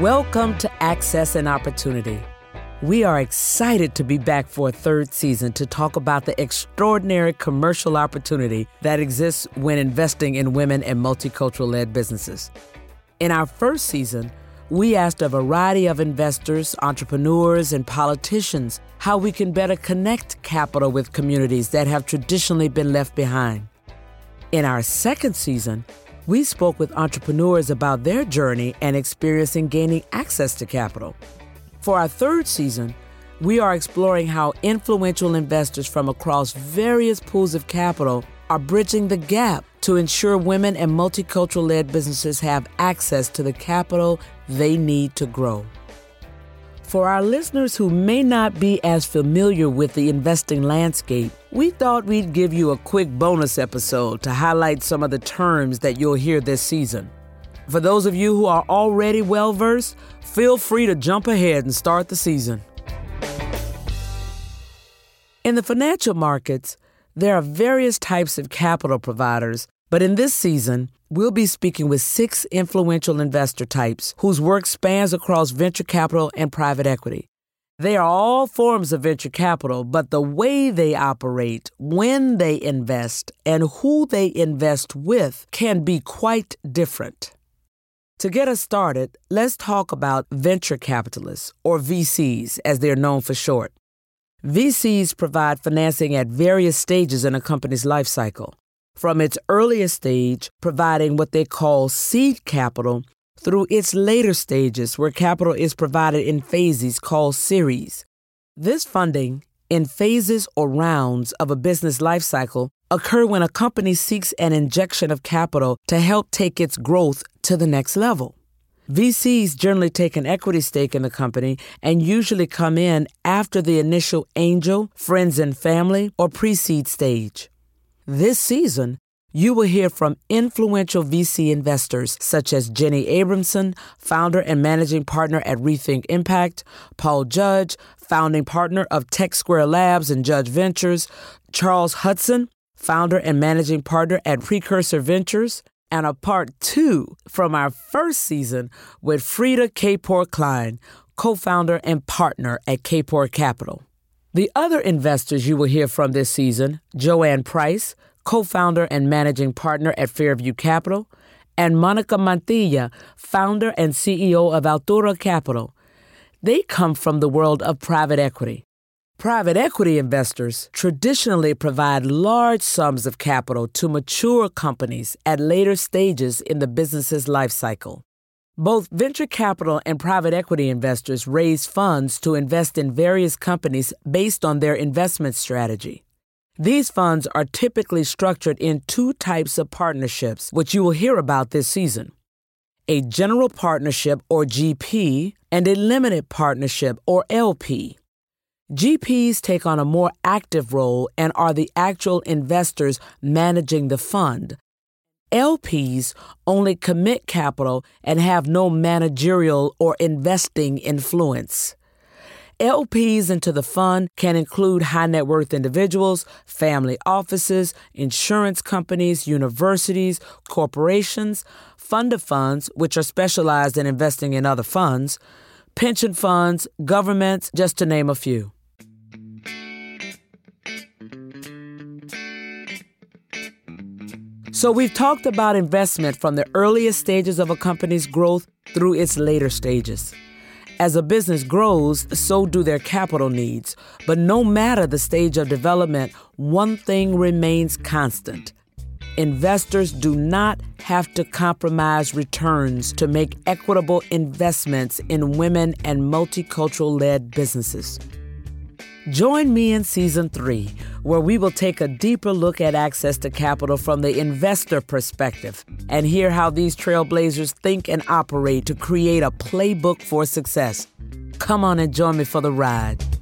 Welcome to Access and Opportunity. We are excited to be back for a third season to talk about the extraordinary commercial opportunity that exists when investing in women and multicultural led businesses. In our first season, we asked a variety of investors, entrepreneurs, and politicians how we can better connect capital with communities that have traditionally been left behind. In our second season, we spoke with entrepreneurs about their journey and experience in gaining access to capital. For our third season, we are exploring how influential investors from across various pools of capital are bridging the gap to ensure women and multicultural led businesses have access to the capital they need to grow. For our listeners who may not be as familiar with the investing landscape, we thought we'd give you a quick bonus episode to highlight some of the terms that you'll hear this season. For those of you who are already well versed, feel free to jump ahead and start the season. In the financial markets, there are various types of capital providers, but in this season, we'll be speaking with six influential investor types whose work spans across venture capital and private equity. They are all forms of venture capital, but the way they operate, when they invest, and who they invest with can be quite different. To get us started, let's talk about venture capitalists, or VCs as they're known for short. VCs provide financing at various stages in a company's life cycle from its earliest stage, providing what they call seed capital, through its later stages, where capital is provided in phases called series. This funding, in phases or rounds of a business life cycle, occur when a company seeks an injection of capital to help take its growth to the next level. VCs generally take an equity stake in the company and usually come in after the initial angel, friends and family, or pre seed stage. This season, you will hear from influential VC investors such as Jenny Abramson, founder and managing partner at Rethink Impact, Paul Judge, founding partner of Tech Square Labs and Judge Ventures, Charles Hudson, founder and managing partner at Precursor Ventures, and a part two from our first season with Freada Kapor Klein, co founder and partner at Kapor Capital. The other investors you will hear from this season JoAnn Price, co founder and managing partner at Fairview Capital, and Monica Mantilla, founder and CEO of Altura Capital. They come from the world of private equity. Private equity investors traditionally provide large sums of capital to mature companies at later stages in the business's life cycle. Both venture capital and private equity investors raise funds to invest in various companies based on their investment strategy. These funds are typically structured in two types of partnerships, which you will hear about this season a general partnership, or GP, and a limited partnership, or LP. GPs take on a more active role and are the actual investors managing the fund, LPs only commit capital and have no managerial or investing influence. LPs into the fund can include high net worth individuals, family offices, insurance companies, universities, corporations, fund of funds, which are specialized in investing in other funds, pension funds, governments, just to name a few. So, we've talked about investment from the earliest stages of a company's growth through its later stages. As a business grows, so do their capital needs. But no matter the stage of development, one thing remains constant. Investors do not have to compromise returns to make equitable investments in women and multicultural led businesses. Join me in season three, where we will take a deeper look at access to capital from the investor perspective and hear how these trailblazers think and operate to create a playbook for success. Come on and join me for the ride.